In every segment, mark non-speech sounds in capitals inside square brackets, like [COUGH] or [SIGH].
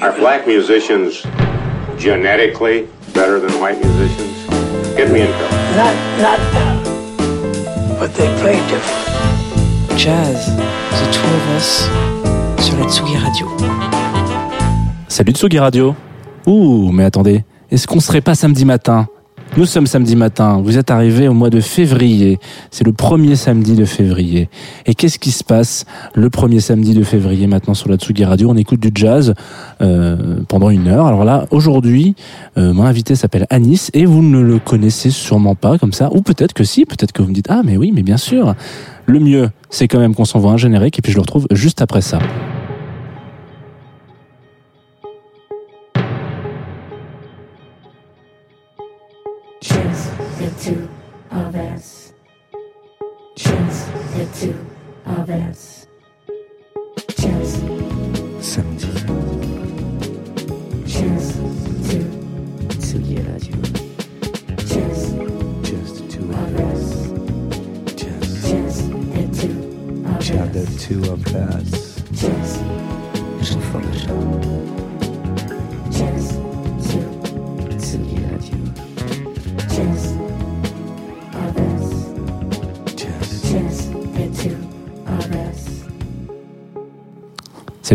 Are black musicians genetically better than white musicians? Get me in trouble. Not, not, but they play different. Jazz, The Two of Us, sur la Tsugi Radio. Salut Tsugi Radio. Ouh, mais attendez, est-ce qu'on serait pas samedi matin? Nous sommes samedi matin, vous êtes arrivés au mois de février, c'est le premier samedi de février. Et qu'est-ce qui se passe le premier samedi de février maintenant sur la Tsugi Radio? On écoute du jazz euh, pendant une heure. Alors là, aujourd'hui, euh, mon invité s'appelle Anis et vous ne le connaissez sûrement pas comme ça, ou peut-être que si, peut-être que vous me dites Ah mais oui, mais bien sûr le mieux, c'est quand même qu'on s'envoie un générique et puis je le retrouve juste après ça.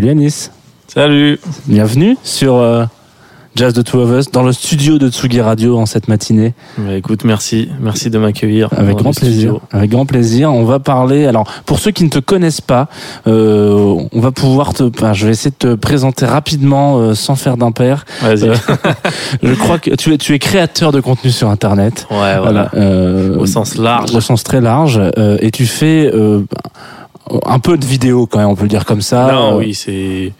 Salut Anis, Salut bienvenue sur euh, Jazz the Two of Us dans le studio de Tsugi Radio en cette matinée. Bah, Écoute, merci. Merci de m'accueillir. Avec grand studio. plaisir. Avec grand plaisir. On va parler. Alors, pour ceux qui ne te connaissent pas, euh, on va pouvoir te. je vais essayer de te présenter rapidement, euh, sans faire d'impair. Vas-y. [LAUGHS] Je crois que tu es, tu es créateur de contenu sur Internet. ouais, voilà. Au sens large. Au sens très large. et tu fais un peu de vidéo quand même, on peut le dire comme ça. non, Euh, oui, c'est.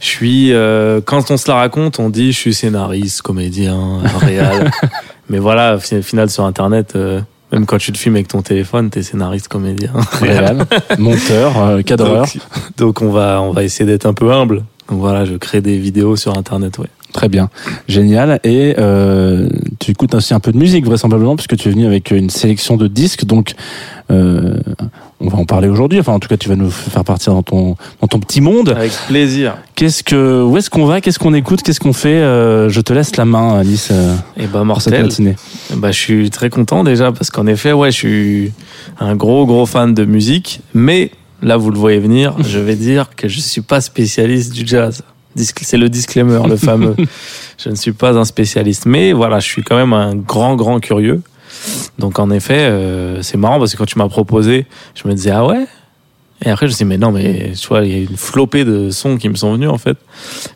Je suis. euh, quand on se la raconte, on dit je suis scénariste, comédien, réal. [LAUGHS] Mais voilà, au fi- final, sur Internet, euh, même quand tu te filmes avec ton téléphone, t'es scénariste, comédien, réal. réel, [LAUGHS] monteur, euh, cadreur. Donc, donc on, va, on va essayer d'être un peu humble. Donc voilà, je crée des vidéos sur Internet, ouais. Très bien, génial. Et euh, tu écoutes aussi un peu de musique vraisemblablement puisque tu es venu avec une sélection de disques. Donc, euh, on va en parler aujourd'hui. Enfin, en tout cas, tu vas nous faire partir dans ton dans ton petit monde. Avec plaisir. Qu'est-ce que où est-ce qu'on va? Qu'est-ce qu'on écoute? Qu'est-ce qu'on fait? Euh, Je te laisse la main, Alice, euh, Et bah, mortel. Bah, je suis très content déjà parce qu'en effet, ouais, je suis un gros gros fan de musique, mais là vous le voyez venir, [LAUGHS] je vais dire que je suis pas spécialiste du jazz. C'est le disclaimer, le fameux. [LAUGHS] Je ne suis pas un spécialiste, mais voilà, je suis quand même un grand grand curieux. Donc en effet, euh, c'est marrant parce que quand tu m'as proposé, je me disais ah ouais? Et après je me suis dit mais non mais tu vois il y a une flopée de sons qui me sont venus en fait,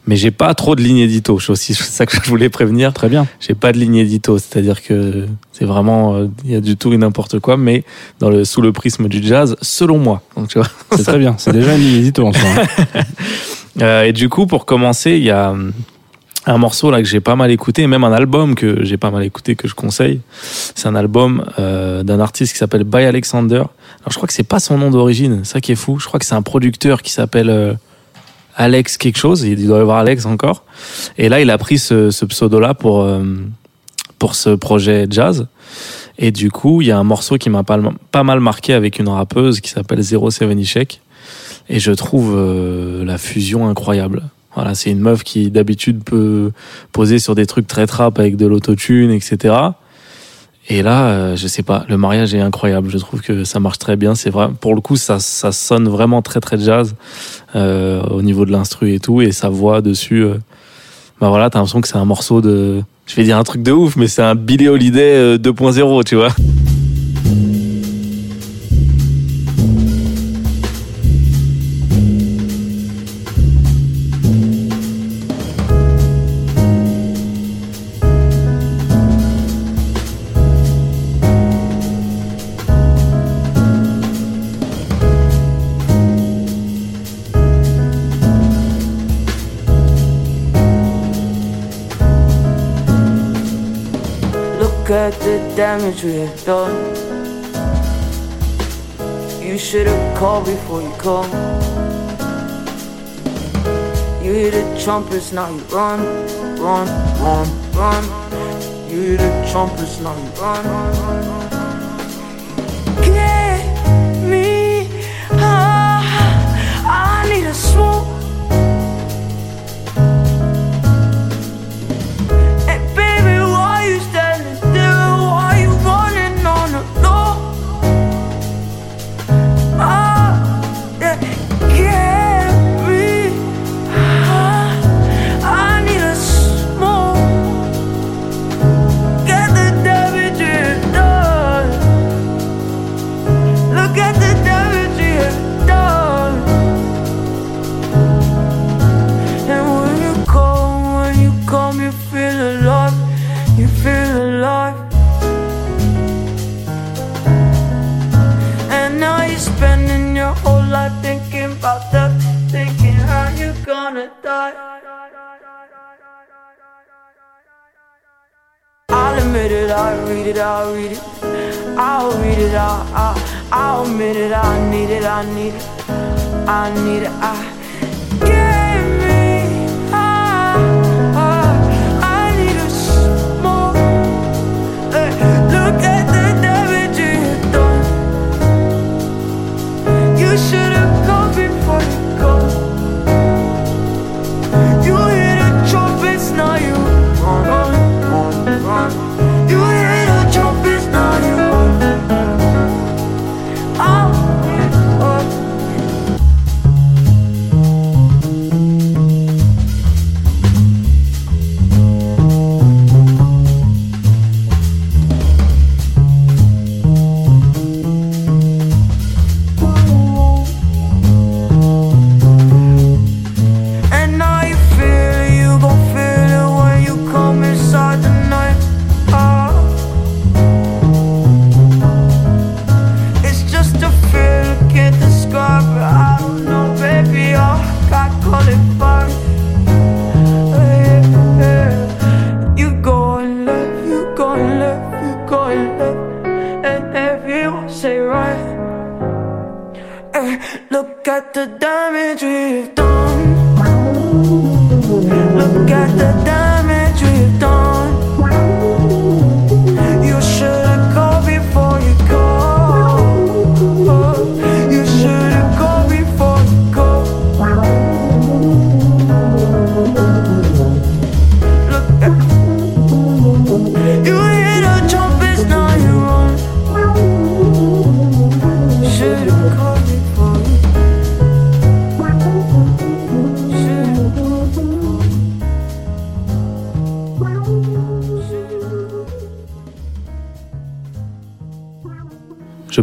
mais j'ai pas trop de ligne édito. C'est aussi [LAUGHS] ça que je voulais prévenir Très bien. j'ai pas de ligne édito, c'est-à-dire que c'est vraiment euh, il y a du tout et n'importe quoi, mais dans le sous le prisme du jazz, selon moi. Donc tu vois. C'est très bien. C'est déjà une inédito en soi. hein. [LAUGHS] Euh, et du coup, pour commencer, il y a hum, un morceau là que j'ai pas mal écouté, même un album que j'ai pas mal écouté que je conseille. C'est un album euh, d'un artiste qui s'appelle By Alexander. Alors je crois que c'est pas son nom d'origine, ça qui est fou. Je crois que c'est un producteur qui s'appelle euh, Alex quelque chose. Il doit y avoir Alex encore. Et là, il a pris ce, ce pseudo-là pour euh, pour ce projet jazz. Et du coup, il y a un morceau qui m'a pas, pas mal marqué avec une rappeuse qui s'appelle Zero Seven Ishek. Et je trouve euh, la fusion incroyable. Voilà, c'est une meuf qui d'habitude peut poser sur des trucs très trap avec de l'autotune, etc. Et là, euh, je sais pas, le mariage est incroyable. Je trouve que ça marche très bien. C'est vrai, pour le coup, ça, ça sonne vraiment très très jazz euh, au niveau de l'instru et tout, et sa voix dessus. euh, bah voilà, t'as l'impression que c'est un morceau de. Je vais dire un truc de ouf, mais c'est un Billy Holiday euh, 2.0, tu vois. Damage we have done. You should have called before you come. You hear the trumpets, now you run, run, run, run. You hear the trumpets, now you run. Get me high. I need a smoke. I'll read it. I'll read it, I'll, I'll, I'll admit it, I need it, I need it. I need it, I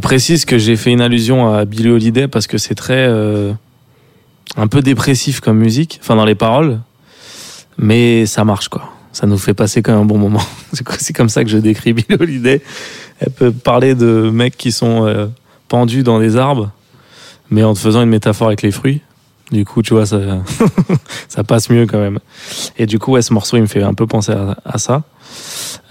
précise que j'ai fait une allusion à Billie Holiday parce que c'est très euh, un peu dépressif comme musique, enfin dans les paroles, mais ça marche quoi. Ça nous fait passer quand même un bon moment. [LAUGHS] C'est comme ça que je décris Billie Holiday. Elle peut parler de mecs qui sont euh, pendus dans des arbres, mais en te faisant une métaphore avec les fruits. Du coup, tu vois, ça, [LAUGHS] passe mieux quand même. Et du coup, ouais, ce morceau, il me fait un peu penser à, à ça.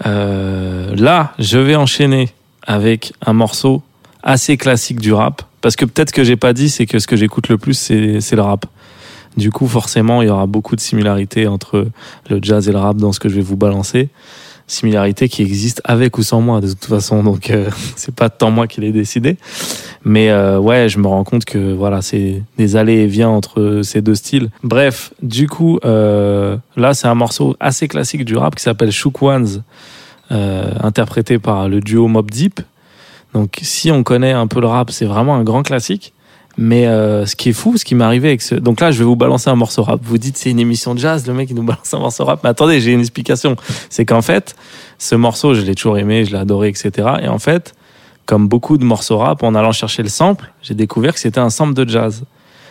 Euh, là, je vais enchaîner avec un morceau assez classique du rap. Parce que peut-être que j'ai pas dit, c'est que ce que j'écoute le plus, c'est le rap. Du coup, forcément, il y aura beaucoup de similarités entre le jazz et le rap dans ce que je vais vous balancer. Similarités qui existent avec ou sans moi, de toute façon. Donc, euh, [LAUGHS] c'est pas tant moi qui l'ai décidé. Mais euh, ouais, je me rends compte que voilà, c'est des allées et viens entre ces deux styles. Bref, du coup, euh, là, c'est un morceau assez classique du rap qui s'appelle Shook Ones, euh, interprété par le duo Mob Deep. Donc, si on connaît un peu le rap, c'est vraiment un grand classique. Mais euh, ce qui est fou, ce qui m'est arrivé avec ce... Donc là, je vais vous balancer un morceau rap. Vous dites, c'est une émission de jazz, le mec, il nous balance un morceau rap. Mais attendez, j'ai une explication. C'est qu'en fait, ce morceau, je l'ai toujours aimé, je l'ai adoré, etc. Et en fait, comme beaucoup de morceaux rap, en allant chercher le sample, j'ai découvert que c'était un sample de jazz.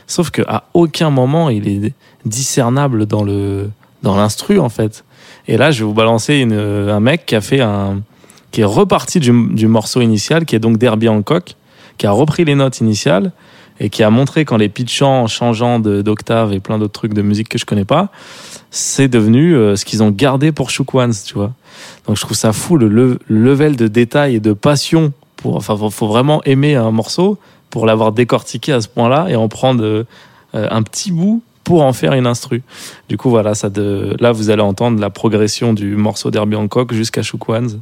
Sauf qu'à aucun moment, il est discernable dans le dans l'instru, en fait. Et là, je vais vous balancer une, un mec qui a fait un... qui est reparti du, morceau initial, qui est donc Derby Hancock, qui a repris les notes initiales et qui a montré quand les pitchants en changeant d'octave et plein d'autres trucs de musique que je connais pas, c'est devenu euh, ce qu'ils ont gardé pour Shook Ones, tu vois. Donc je trouve ça fou le, le- le level de détail et de passion pour enfin faut, faut vraiment aimer un morceau pour l'avoir décortiqué à ce point-là et en prendre euh, un petit bout pour en faire une instru. Du coup voilà, ça de là vous allez entendre la progression du morceau d'Herbie Hancock jusqu'à Shook Ones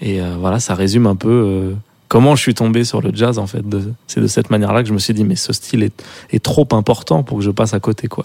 et euh, voilà, ça résume un peu euh, comment je suis tombé sur le jazz en fait. C'est de cette manière-là que je me suis dit mais ce style est, est trop important pour que je passe à côté quoi.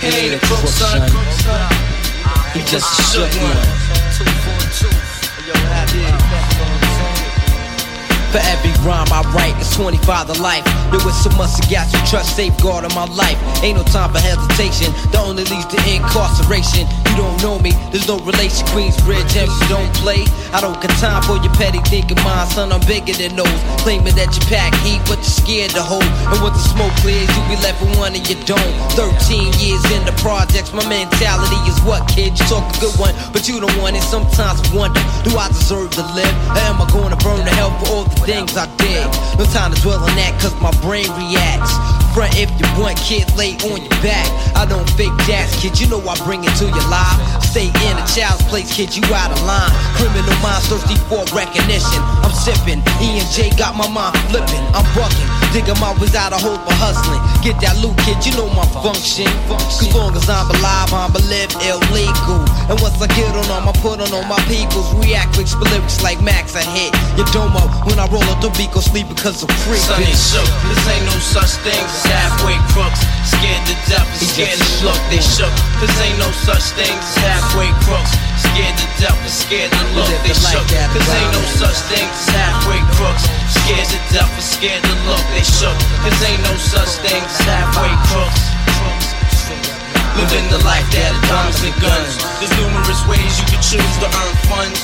He ain't a crook, son. He just a shook one. For every rhyme I write, it's 25 to life. There was so much got you trust, safeguard in my life. Ain't no time for hesitation. The only leads to incarceration. You don't know me, there's no relation. Queensbridge, and you don't play. I don't got time for your petty thinking, mind, son. I'm bigger than those. Claiming that you pack heat, but you're scared to hold. And when the smoke clears, you be left with one and you don't. 13 years in the projects, my mentality is what, kid? You talk a good one, but you don't want it. Sometimes I wonder, do I deserve to live? Or am I gonna burn to hell for all the things I did? No time to dwell on that, cause my brain reacts. Front if you want, kid, lay on your back. I don't fake jazz, kid, you know I bring it to your life. Stay in a child's place, kid, you out of line. Criminal minds thirsty for recognition. I'm sipping, E and J got my mind flipping. I'm bucking, digging my ways out of hope for hustling. Get that loot, kid, you know my function. Cause long as I'm alive, I'm a live illegal. And once I get on them, I put on all my peoples. React with lyrics like Max, I hit your domo. When I roll up the beat, go sleep because I'm free. Son, shook. This ain't no such thing as halfway crooks. Scared to death scared to look. They shook. This ain't no such thing as halfway crooks. Scared to death and scared to look. They shook. This ain't no such thing as halfway crooks. Scared to death and scared to look. They shook. This ain't no such thing as halfway crooks. Living the life that is diamonds and guns. There's numerous ways you can choose to earn funds.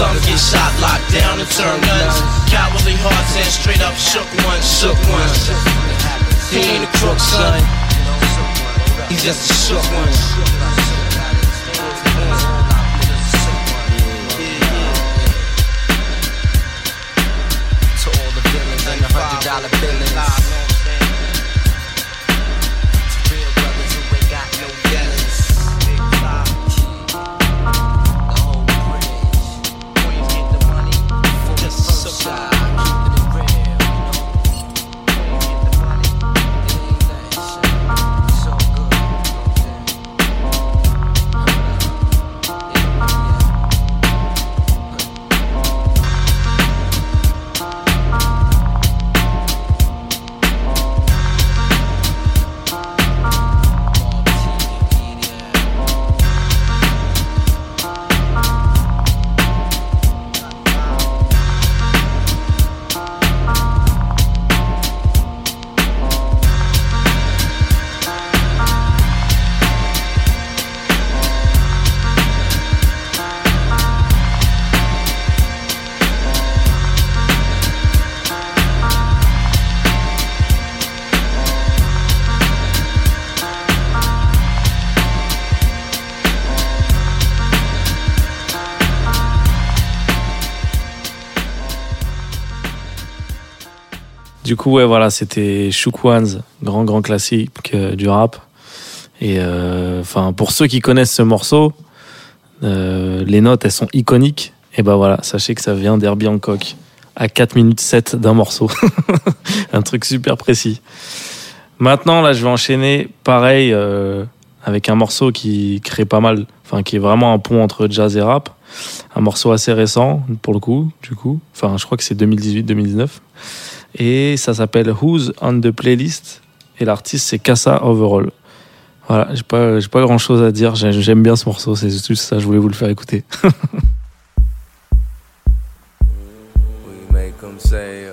Some get shot, locked down, and turn guns. Cowardly hearts and straight up shook ones, shook ones. He ain't a crook, son. He's just a shook one. Dollar billings. Du coup, ouais, voilà, c'était Shook Ones, grand, grand classique euh, du rap. Et euh, enfin, pour ceux qui connaissent ce morceau, Euh, les notes, elles sont iconiques. Et ben voilà, sachez que ça vient d'Herbie Hancock à 4 minutes 7 d'un morceau. [LAUGHS] Un truc super précis. Maintenant, là, je vais enchaîner pareil avec un morceau qui crée pas mal, enfin, qui est vraiment un pont entre jazz et rap. Un morceau assez récent, pour le coup, du coup. Enfin, je crois que c'est 2018-2019. Et ça s'appelle Who's on the Playlist. Et l'artiste, c'est Casa Overall. Voilà, j'ai pas, pas grand chose à dire. J'ai- J'aime bien ce morceau, c'est juste ça, je voulais vous le faire écouter. [LAUGHS] We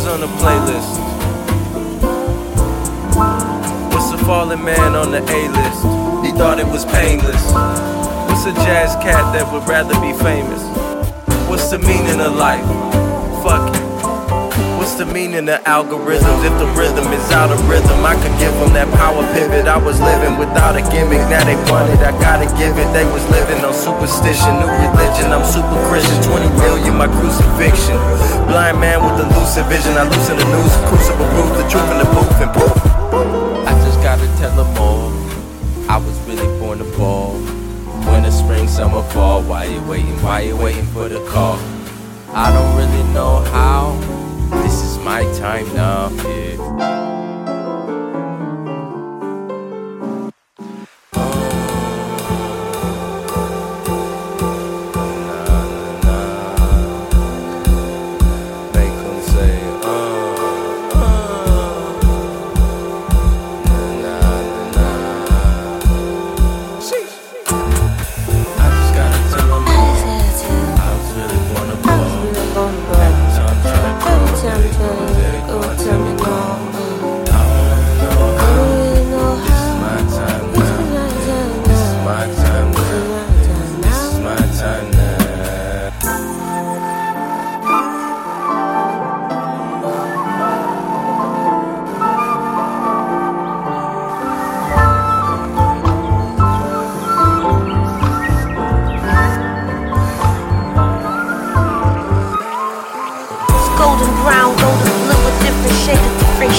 On the playlist? What's a fallen man on the A list? He thought it was painless. What's a jazz cat that would rather be famous? What's the meaning of life? Fuck. What's the meaning of algorithms? If the rhythm is out of rhythm, I could give them that power pivot. I was living without a gimmick. Now they want it, I gotta give it. They was living on superstition, new religion. I'm super Christian, 20 million, my crucifixion. Blind man with elusive vision. I loosen the news, crucible proof, the truth in the booth, and poof. I just gotta tell them all. I was really born to ball. Winter, spring, summer, fall. Why you waiting? Why you waiting for the call? I don't really know how. This is my time now. Yeah.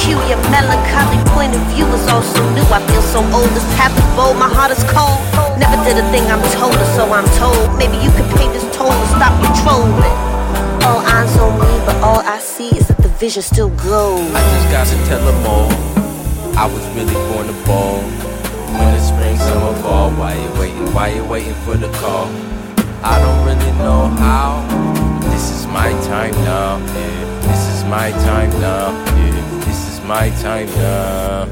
Your melancholy point of view is also new. I feel so old, this is bold, my heart is cold. Never did a thing I'm told, or so I'm told. Maybe you could pay this toll and stop your trolling. All eyes on me, but all I see is that the vision still glows. I just gotta tell them all. I was really born to ball. Winter, spring, summer, fall. Why you waiting? Why you waiting for the call? I don't really know how. This is my time now. Yeah. This is my time now. Yeah. This is my time now.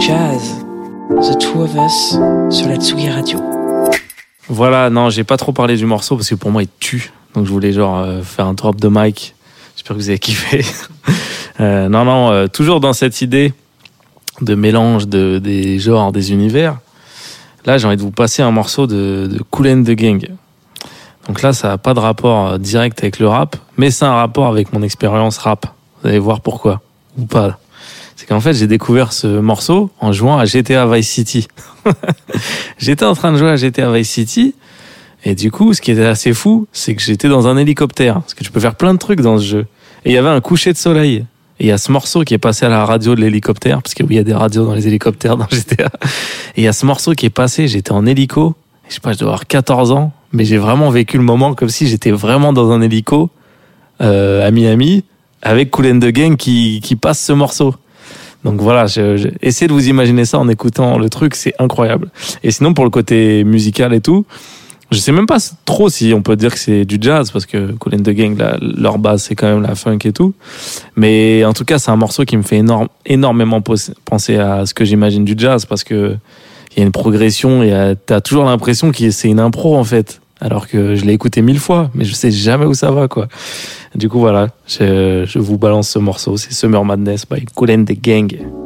Jazz, The Two of Us sur la Tsugi Radio. Voilà, non, j'ai pas trop parlé du morceau parce que pour moi il tue. Donc je voulais genre euh, faire un drop de mic. J'espère que vous avez kiffé. [LAUGHS] Euh, non, non, euh, toujours dans cette idée de mélange de, des genres, des univers. Là, j'ai envie de vous passer un morceau de, de Kool and the Gang. Donc là, ça n'a pas de rapport euh, direct avec le rap, mais c'est un rapport avec mon expérience rap. Vous allez voir pourquoi, ou pas. C'est qu'en fait, j'ai découvert ce morceau en jouant à GTA Vice City. [LAUGHS] j'étais en train de jouer à GTA Vice City, et du coup, ce qui était assez fou, c'est que j'étais dans un hélicoptère, parce que tu peux faire plein de trucs dans ce jeu. Et il y avait un coucher de soleil. Et il y a ce morceau qui est passé à la radio de l'hélicoptère, parce que oui, il y a des radios dans les hélicoptères dans GTA. Et il y a ce morceau qui est passé, j'étais en hélico, je sais pas, je dois avoir 14 ans, mais j'ai vraiment vécu le moment comme si j'étais vraiment dans un hélico euh, à Miami avec Cool the Gang qui, qui passe ce morceau. Donc voilà, je, je- essayez de vous imaginer ça en écoutant le truc, c'est incroyable. Et sinon, pour le côté musical et tout, je sais même pas trop si on peut dire que c'est du jazz, parce que Cool and the Gang, leur base, c'est quand même la funk et tout. Mais en tout cas, c'est un morceau qui me fait énormément penser à ce que j'imagine du jazz, parce que il y a une progression et euh, t'as toujours l'impression que c'est une impro en fait. Alors que je l'ai écouté mille fois, mais je sais jamais où ça va quoi. Du coup voilà, je, je vous balance ce morceau, c'est Summer Madness by Cool and the Gang.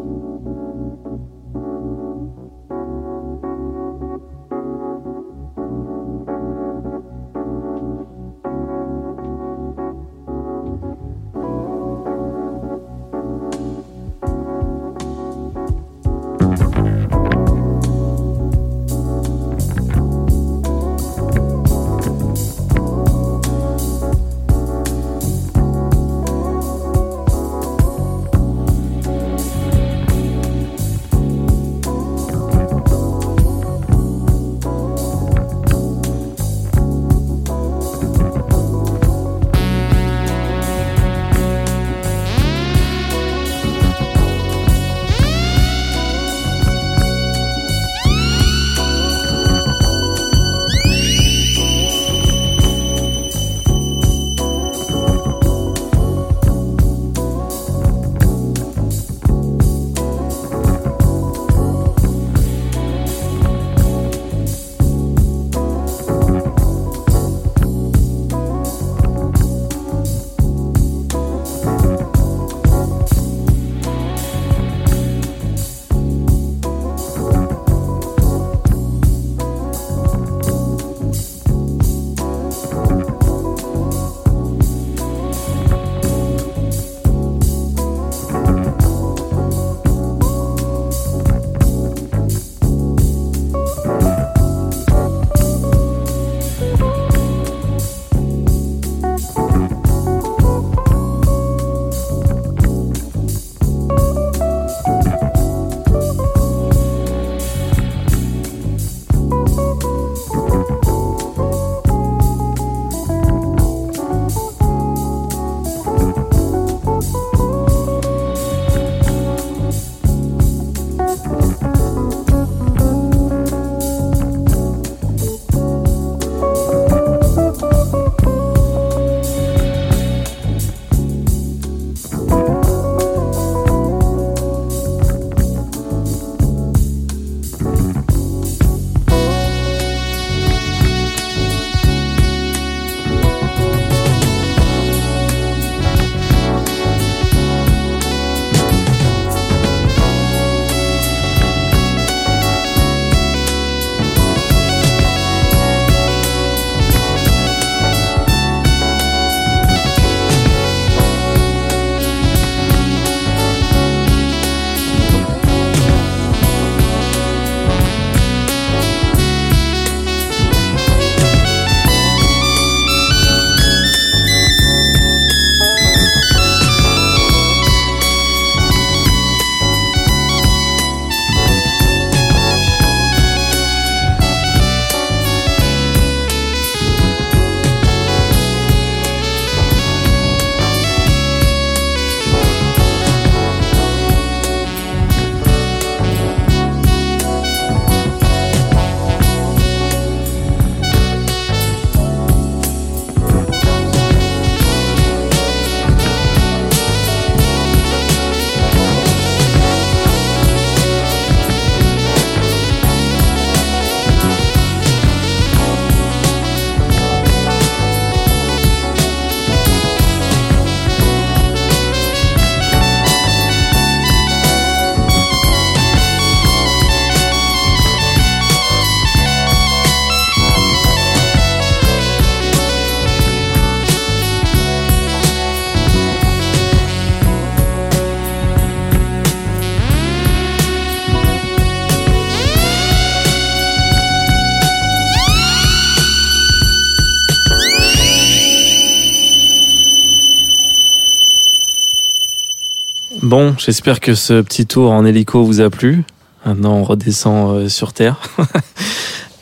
Bon, j'espère que ce petit tour en hélico vous a plu. Maintenant, on redescend euh, sur Terre. [LAUGHS]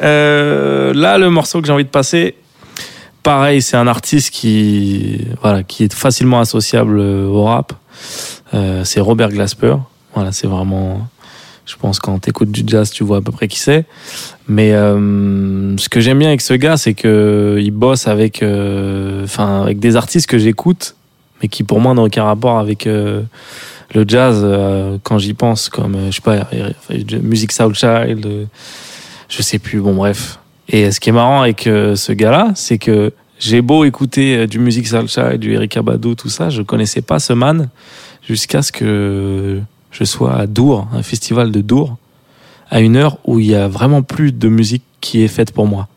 Euh, là, le morceau que j'ai envie de passer, pareil, c'est un artiste qui, voilà, qui est facilement associable euh, au rap. C'est Robert Glasper. Voilà, c'est vraiment. Je pense quand t'écoutes du jazz, tu vois à peu près qui c'est. Mais ce que j'aime bien avec ce gars, c'est que il bosse avec, enfin, avec des artistes que j'écoute, mais qui pour moi n'ont aucun rapport avec le jazz euh, quand j'y pense, comme euh, je sais pas, euh, musique Soul Child, euh, je sais plus. Bon bref. Et ce qui est marrant avec ce gars-là, c'est que j'ai beau écouter du musique Soul Child, du Erika Badu, tout ça, je connaissais pas ce man jusqu'à ce que je sois à Dour, un festival de Dour, à une heure où il y a vraiment plus de musique qui est faite pour moi.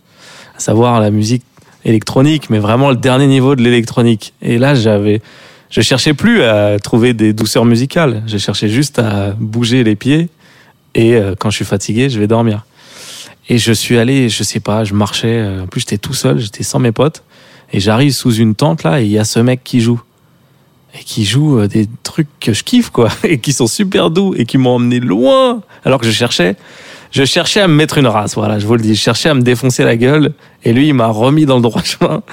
À savoir la musique électronique, mais vraiment le dernier niveau de l'électronique. Et là, j'avais, je cherchais plus à trouver des douceurs musicales. Je cherchais juste à bouger les pieds. Et euh, quand je suis fatigué, je vais dormir. Et je suis allé, je sais pas, je marchais. euh, En plus, j'étais tout seul, j'étais sans mes potes. Et j'arrive sous une tente là, et il y a ce mec qui joue. Et qui joue euh, des trucs que je kiffe, quoi. [LAUGHS] Et qui sont super doux et qui m'ont emmené loin. Alors que je cherchais, je cherchais à me mettre une race, voilà, je vous le dis. Je cherchais à me défoncer la gueule. Et lui, il m'a remis dans le droit [LAUGHS] chemin.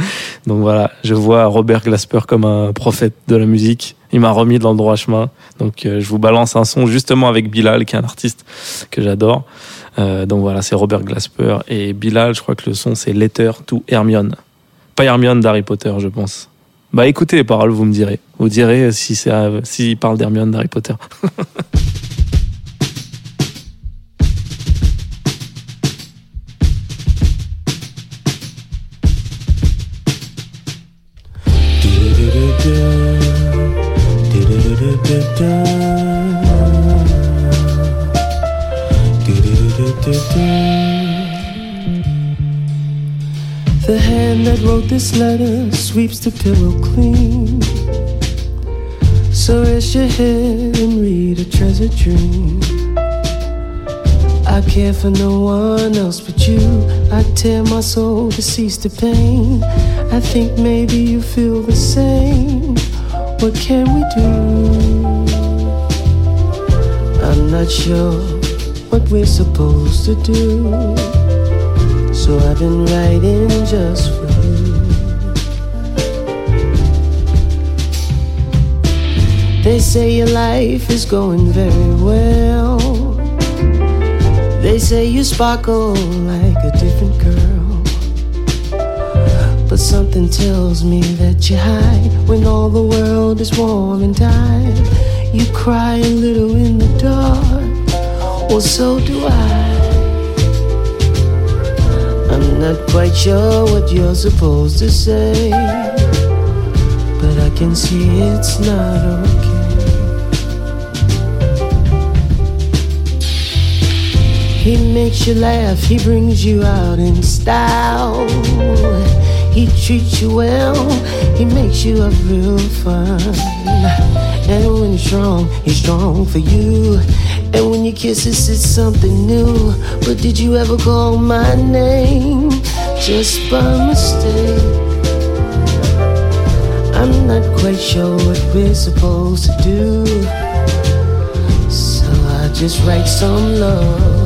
Donc voilà, je vois Robert Glasper comme un prophète de la musique. Il m'a remis dans le droit chemin. Donc euh, je vous balance un son justement avec Bilal, qui est un artiste que j'adore. Euh, donc voilà, c'est Robert Glasper. Et Bilal, je crois que le son, c'est Letter to Hermione. Pas Hermione d'Harry Potter, je pense. Bah écoutez les paroles, vous me direz. Vous direz si c'est s'il parle d'Hermione d'Harry Potter. [LAUGHS] The hand that wrote this letter sweeps the pillow clean. So rest your head and read a treasure dream. I care for no one else but you. I tear my soul to cease the pain. I think maybe you feel the same. What can we do? Not sure what we're supposed to do. So I've been writing just for you. They say your life is going very well. They say you sparkle like a different girl. But something tells me that you hide when all the world is warm and tired. You cry a little in the dark, well, so do I. I'm not quite sure what you're supposed to say, but I can see it's not okay. He makes you laugh, he brings you out in style. He treats you well, he makes you have real fun. And when he's strong, he's strong for you. And when you kiss us, it's something new. But did you ever call my name just by mistake? I'm not quite sure what we're supposed to do. So I just write some love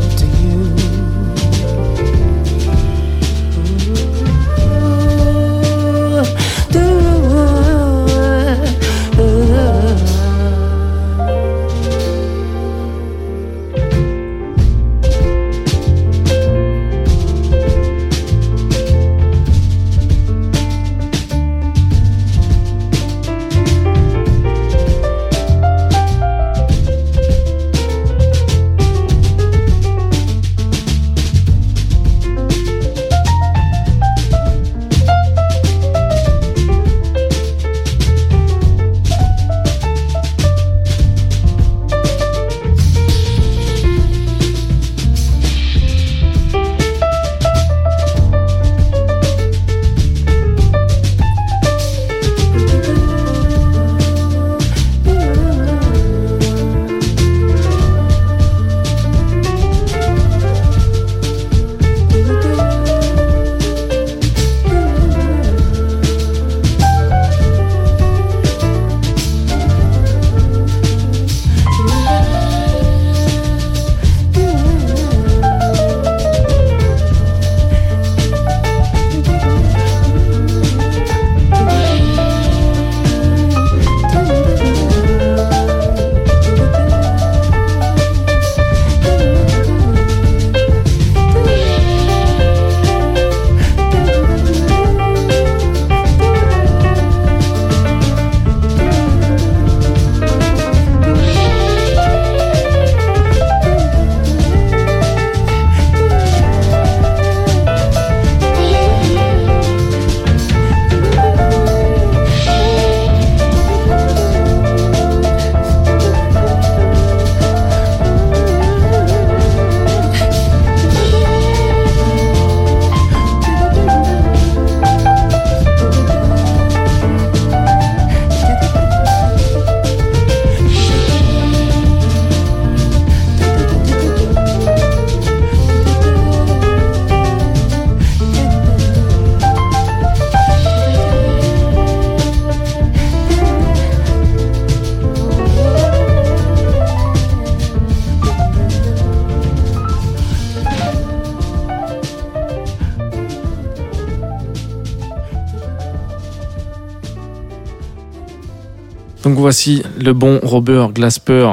voici le bon Robert Glasper.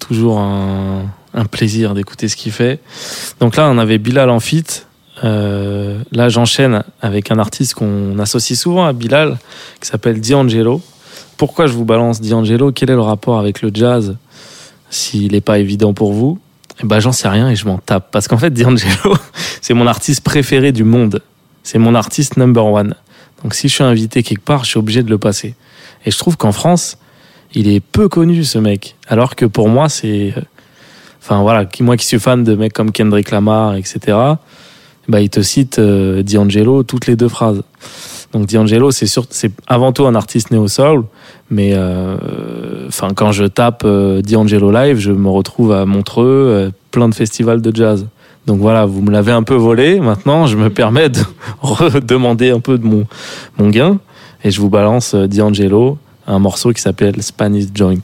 Toujours un, plaisir d'écouter ce qu'il fait. Donc là, on avait Bilal en feat. Euh, là, j'enchaîne avec un artiste qu'on associe souvent à Bilal, qui s'appelle D'Angelo. Pourquoi je vous balance D'Angelo? Quel est le rapport avec le jazz? S'il n'est pas évident pour vous, eh ben, j'en sais rien et je m'en tape. Parce qu'en fait, D'Angelo, [LAUGHS] c'est mon artiste préféré du monde. C'est mon artiste number one. Donc si je suis invité quelque part, je suis obligé de le passer. Et je trouve qu'en France, il est peu connu ce mec. Alors que pour moi, c'est. Enfin voilà, moi qui suis fan de mecs comme Kendrick Lamar, etc., bah, il te cite euh, D'Angelo toutes les deux phrases. Donc D'Angelo, c'est sûr, c'est avant tout un artiste néo-soul, mais euh, enfin quand je tape euh, D'Angelo live, je me retrouve à Montreux, euh, plein de festivals de jazz. Donc voilà, vous me l'avez un peu volé. Maintenant, je me permets de [LAUGHS] redemander un peu de mon, mon gain et je vous balance euh, D'Angelo, un morceau qui s'appelle Spanish Joint.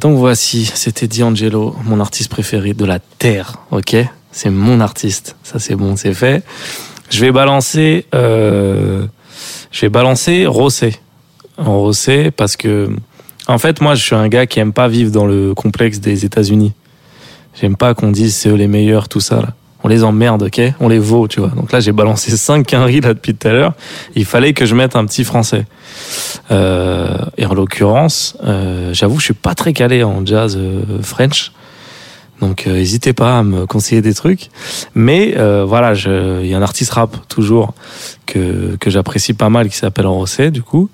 Donc voici, c'était D'Angelo, mon artiste préféré de la Terre, ok? C'est mon artiste, ça c'est bon, c'est fait. Je vais balancer, euh, je vais balancer Rossé. Rossé, parce que, en fait, moi je suis un gars qui aime pas vivre dans le complexe des États-Unis. J'aime pas qu'on dise c'est eux les meilleurs, tout ça là. On les emmerde, ok? On les vaut, tu vois. Donc là, j'ai balancé [LAUGHS] cinq quinries là depuis tout à l'heure. Il fallait que je mette un petit français. Euh, et en l'occurrence, euh, j'avoue, je suis pas très calé en jazz euh, French. Donc, euh, n'hésitez pas à me conseiller des trucs. Mais voilà, il y a un artiste rap toujours que que j'apprécie pas mal qui s'appelle Rosset, du coup,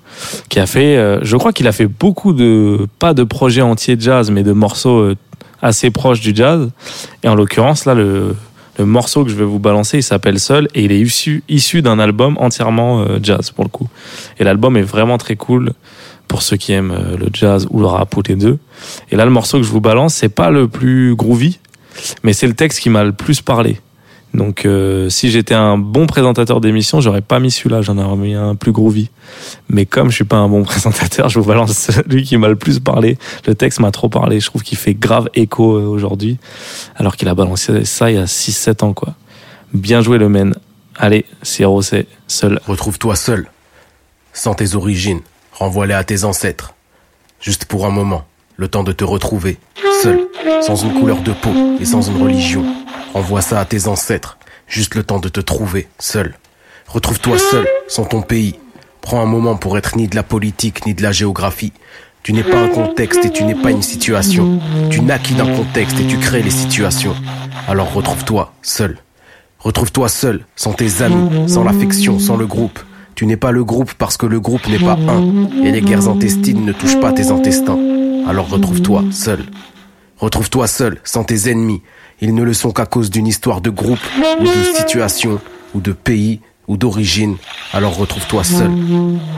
qui a fait, je crois qu'il a fait beaucoup de pas de projets entiers jazz, mais de morceaux assez proches du jazz. Et en l'occurrence, là, le le morceau que je vais vous balancer, il s'appelle Seul et il est issu, d'un album entièrement euh, jazz pour le coup. Et l'album est vraiment très cool pour ceux qui aiment euh, le jazz ou le rap ou les deux. Et là, le morceau que je vous balance, c'est pas le plus groovy, mais c'est le texte qui m'a le plus parlé. Donc, euh, si j'étais un bon présentateur d'émission, j'aurais pas mis celui-là, j'en aurais mis un plus groovy. Mais comme je suis pas un bon [LAUGHS] présentateur, je vous balance celui qui m'a le plus parlé. Le texte m'a trop parlé. Je trouve qu'il fait grave écho euh, aujourd'hui, alors qu'il a balancé ça il y a 6-7 ans, quoi. Bien joué le men. Allez, c'est Rosset, seul. Retrouve-toi seul, sans tes origines, renvoie-les à tes ancêtres. Juste pour un moment, le temps de te retrouver, seul, sans une couleur de peau et sans une religion. Renvoie ça à tes ancêtres, juste le temps de te trouver, seul. Retrouve-toi seul, sans ton pays. Prends un moment pour être ni de la politique ni de la géographie. Tu n'es pas un contexte et tu n'es pas une situation. Tu naquis d'un contexte et tu crées les situations. Alors retrouve-toi seul. Retrouve-toi seul, sans tes amis, sans l'affection, sans le groupe. Tu n'es pas le groupe parce que le groupe n'est pas un. Et les guerres intestines ne touchent pas tes intestins. Alors retrouve-toi seul. Retrouve-toi seul, sans tes ennemis. Ils ne le sont qu'à cause d'une histoire de groupe, ou de situation, ou de pays, ou d'origine. Alors retrouve-toi seul,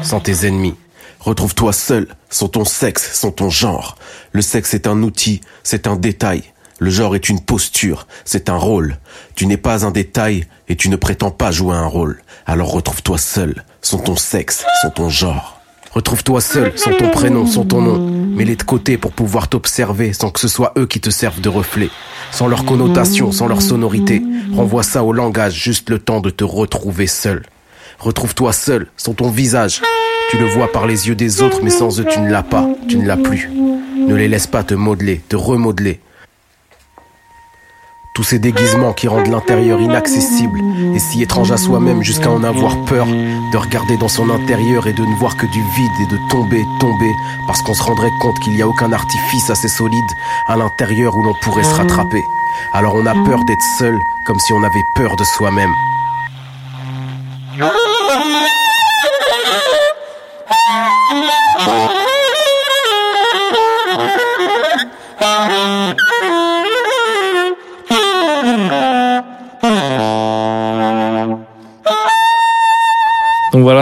sans tes ennemis. Retrouve-toi seul, sans ton sexe, sans ton genre. Le sexe est un outil, c'est un détail. Le genre est une posture, c'est un rôle. Tu n'es pas un détail et tu ne prétends pas jouer un rôle. Alors retrouve-toi seul, sans ton sexe, sans ton genre. Retrouve-toi seul, sans ton prénom, sans ton nom. Mets-les de côté pour pouvoir t'observer sans que ce soit eux qui te servent de reflet. Sans leur connotation, sans leur sonorité. Renvoie ça au langage, juste le temps de te retrouver seul. Retrouve-toi seul, sans ton visage. Tu le vois par les yeux des autres, mais sans eux tu ne l'as pas, tu ne l'as plus. Ne les laisse pas te modeler, te remodeler. Tous ces déguisements qui rendent l'intérieur inaccessible et si étrange à soi-même jusqu'à en avoir peur, de regarder dans son intérieur et de ne voir que du vide et de tomber, tomber, parce qu'on se rendrait compte qu'il n'y a aucun artifice assez solide à l'intérieur où l'on pourrait se rattraper. Alors on a peur d'être seul, comme si on avait peur de soi-même.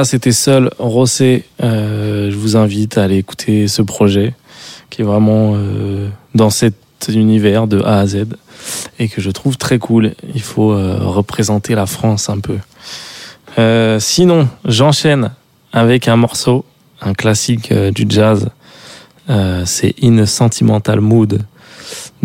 C'était seul Rossé. Euh, je vous invite à aller écouter ce projet qui est vraiment euh, dans cet univers de A à Z et que je trouve très cool. Il faut euh, représenter la France un peu. Sinon, j'enchaîne avec un morceau, un classique du jazz. C'est In Sentimental Mood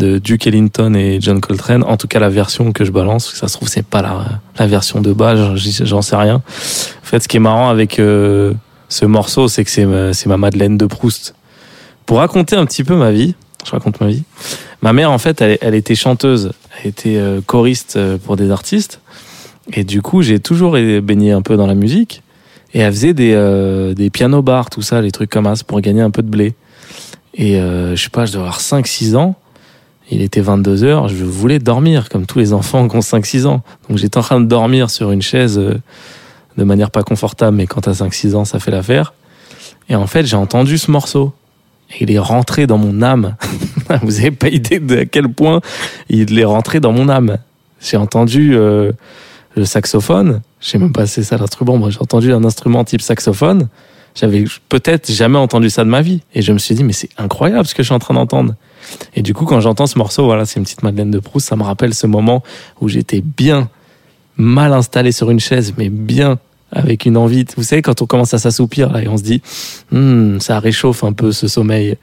de Duke Ellington et John Coltrane. En tout cas, la version que je balance, ça se trouve, c'est pas la, la version de base, j'en sais rien. En fait, ce qui est marrant avec euh, ce morceau, c'est que c'est ma, ma Madeleine de Proust. Pour raconter un petit peu ma vie, je raconte ma vie. Ma mère, en fait, elle, elle était chanteuse, elle était euh, choriste euh, pour des artistes. Et du coup, j'ai toujours baigné un peu dans la musique. Et elle faisait des, euh, des piano bars, tout ça, les trucs comme ça, pour gagner un peu de blé. Et euh, je sais pas, je devais avoir 5-6 ans. Il était 22 heures, je voulais dormir, comme tous les enfants qui ont 5-6 ans. Donc j'étais en train de dormir sur une chaise euh, de manière pas confortable, mais quand t'as 5-6 ans, ça fait l'affaire. Et en fait, j'ai entendu ce morceau. Et il est rentré dans mon âme. [LAUGHS] Vous avez pas idée de à quel point il est rentré dans mon âme. J'ai entendu euh, le saxophone. Je même pas c'est ça l'instrument. Moi, j'ai entendu un instrument type saxophone. J'avais peut-être jamais entendu ça de ma vie. Et je me suis dit, mais c'est incroyable ce que je suis en train d'entendre. Et du coup, quand j'entends ce morceau, voilà, c'est une petite Madeleine de Proust. Ça me rappelle ce moment où j'étais bien mal installé sur une chaise, mais bien avec une envie. Vous savez, quand on commence à s'assoupir là et on se dit, Hmm, ça réchauffe un peu ce sommeil.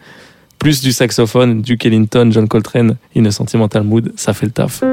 Plus du saxophone, du Ellington, John Coltrane, In a Sentimental Mood, ça fait le taf.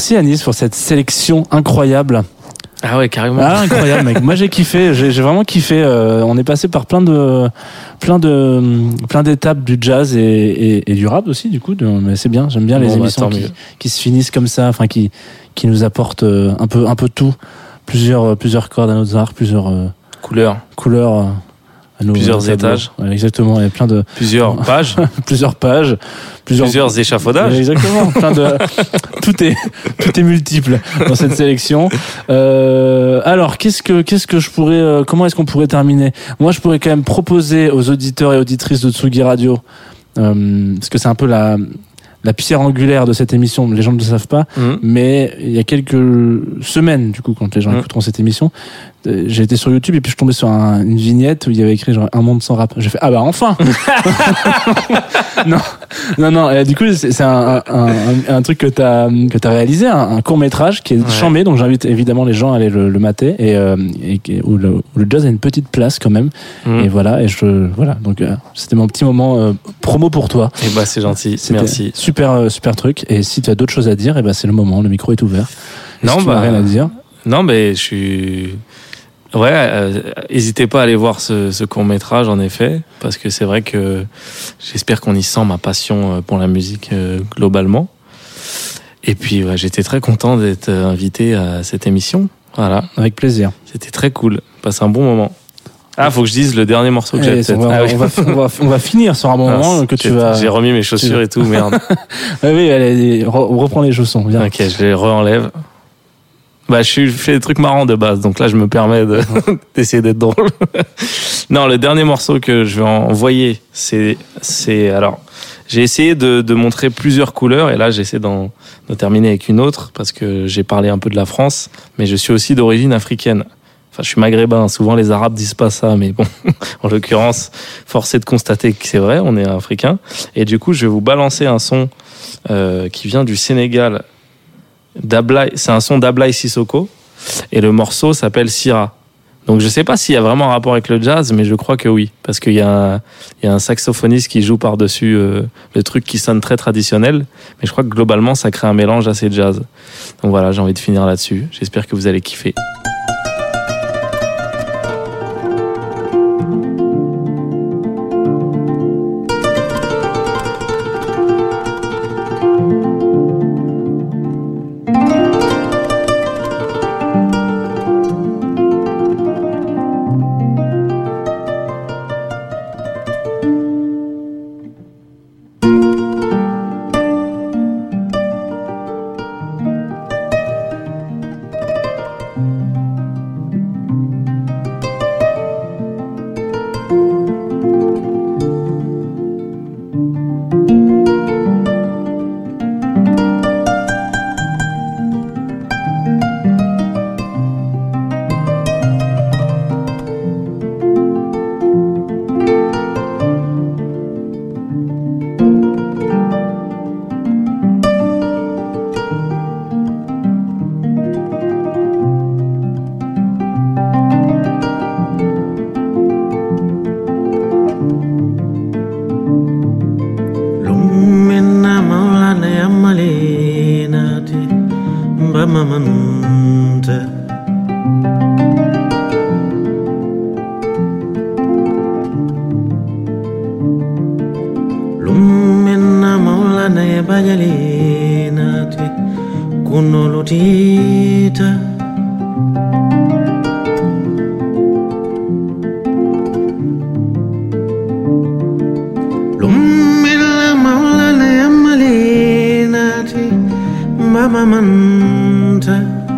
Merci Anis pour cette sélection incroyable. Ah ouais, carrément. Ah, incroyable, mec. Moi, j'ai kiffé. J'ai j'ai vraiment kiffé. Euh, on est passé par plein de, plein de, plein d'étapes du jazz et, et, et du rap aussi, du coup. de- mais c'est bien. J'aime bien les bah, émissions qui, se finissent comme ça, enfin, qui, qui nous apportent euh, un peu, un peu tout. Plusieurs, euh, plusieurs cordes à notre arc, plusieurs Couleur. couleurs euh, à nos Plusieurs tableaux. étages. Ouais, exactement, il y a plein de Plusieurs pages, [LAUGHS] plusieurs pages, plusieurs, plusieurs échafaudages. Exactement, plein de tout est tout est multiple dans cette sélection. Euh, alors, qu'est-ce que qu'est-ce que je pourrais euh, comment est-ce qu'on pourrait terminer? Moi, je pourrais quand même proposer aux auditeurs et auditrices de Tsugi Radio euh, parce que c'est un peu la la pierre angulaire de cette émission, les gens ne le savent pas, Mhm. mais il y a quelques semaines, du coup, quand les gens Mhm. écouteront cette émission, euh, j'ai été sur YouTube et puis je tombé sur un- une vignette où il y avait écrit genre un monde sans rap. J'ai fait ah bah enfin [LAUGHS] Non, non, non. et du coup, c'est un, un, un, un truc que t'as que t'as réalisé, un, court métrage qui est Ouais. chambé. Donc j'invite évidemment les gens à aller le, le mater et, euh, et où, le, où le jazz a une petite place quand même. Mhm. Et voilà. Et je voilà. Donc euh, c'était mon petit moment euh, promo pour toi. Et bah c'est gentil, merci. Super, super truc. Et si tu as d'autres choses à dire, et ben c'est le moment. Le micro est ouvert. Non, si bah, rien à dire. Non, mais je suis. Ouais, euh, hésitez pas à aller voir ce, ce court métrage en effet, parce que c'est vrai que j'espère qu'on y sent ma passion euh, pour la musique euh, globalement. Et puis ouais, j'étais très content d'être euh, invité à cette émission. Voilà, Avec plaisir. c'était très cool. Passe un bon moment. Ah, faut que je dise le dernier morceau que j'ai Et peut-être. on, va, Ah oui. on, va, on, va, on va finir sur un moment Mince, que tu vas. J'ai remis mes chaussures et tout, merde. [LAUGHS] Ah oui, allez, re- on reprend les chaussons. Viens. Ok, je les re-enlève. Bah, je fais des trucs marrants de base, donc là, je me permets de- [LAUGHS] d'essayer d'être drôle. [LAUGHS] non, le dernier morceau que je vais envoyer, c'est, c'est, alors, j'ai essayé de, de montrer plusieurs couleurs, et là, j'essaie d'en, de terminer avec une autre, parce que j'ai parlé un peu de la France, mais je suis aussi d'origine africaine. Enfin, je suis maghrébin. Souvent, les Arabes disent pas ça, mais bon, [LAUGHS] en l'occurrence, force est de constater que c'est vrai, on est africain. Et du coup, je vais vous balancer un son euh, qui vient du Sénégal. C'est un son d'Ablaï Sissoko, et le morceau s'appelle Syrah. Donc, je sais pas s'il y a vraiment un rapport avec le jazz, mais je crois que oui, parce qu'il y, a un- il y a un saxophoniste qui joue par-dessus euh, le truc qui sonne très traditionnel, mais je crois que globalement, ça crée un mélange assez jazz. Donc voilà, j'ai envie de finir là-dessus. J'espère que vous allez kiffer. winter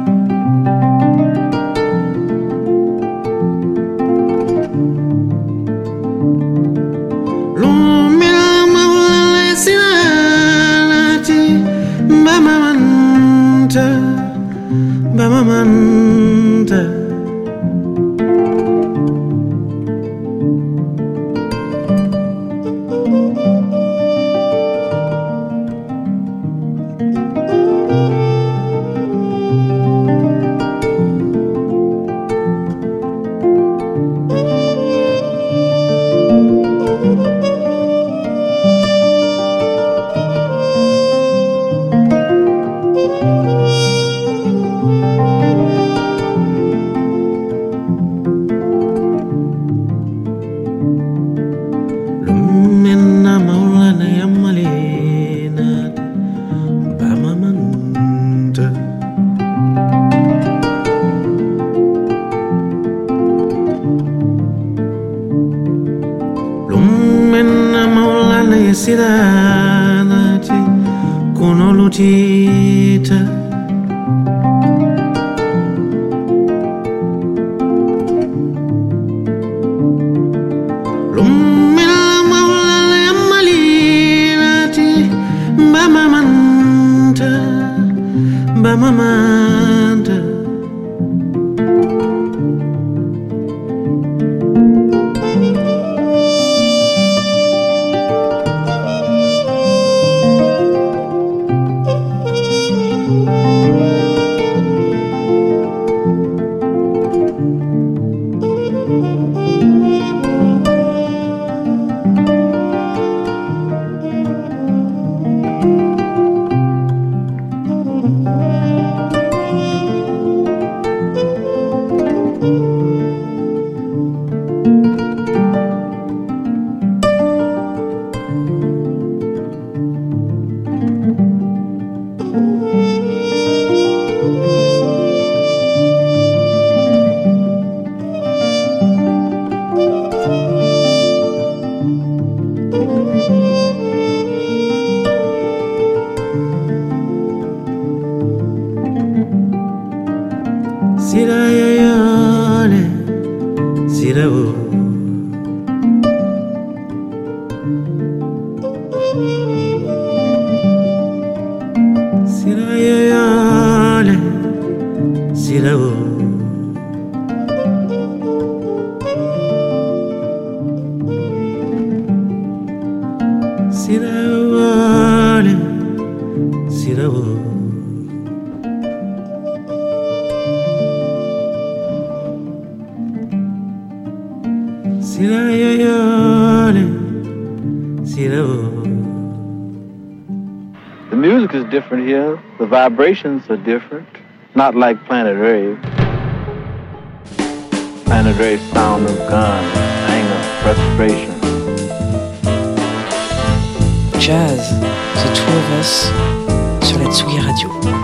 vibrations are different. Not like Planet Rave. Planet Rave sound of guns, anger, frustration. Jazz, The Two of Us, sur la Tsugi Radio.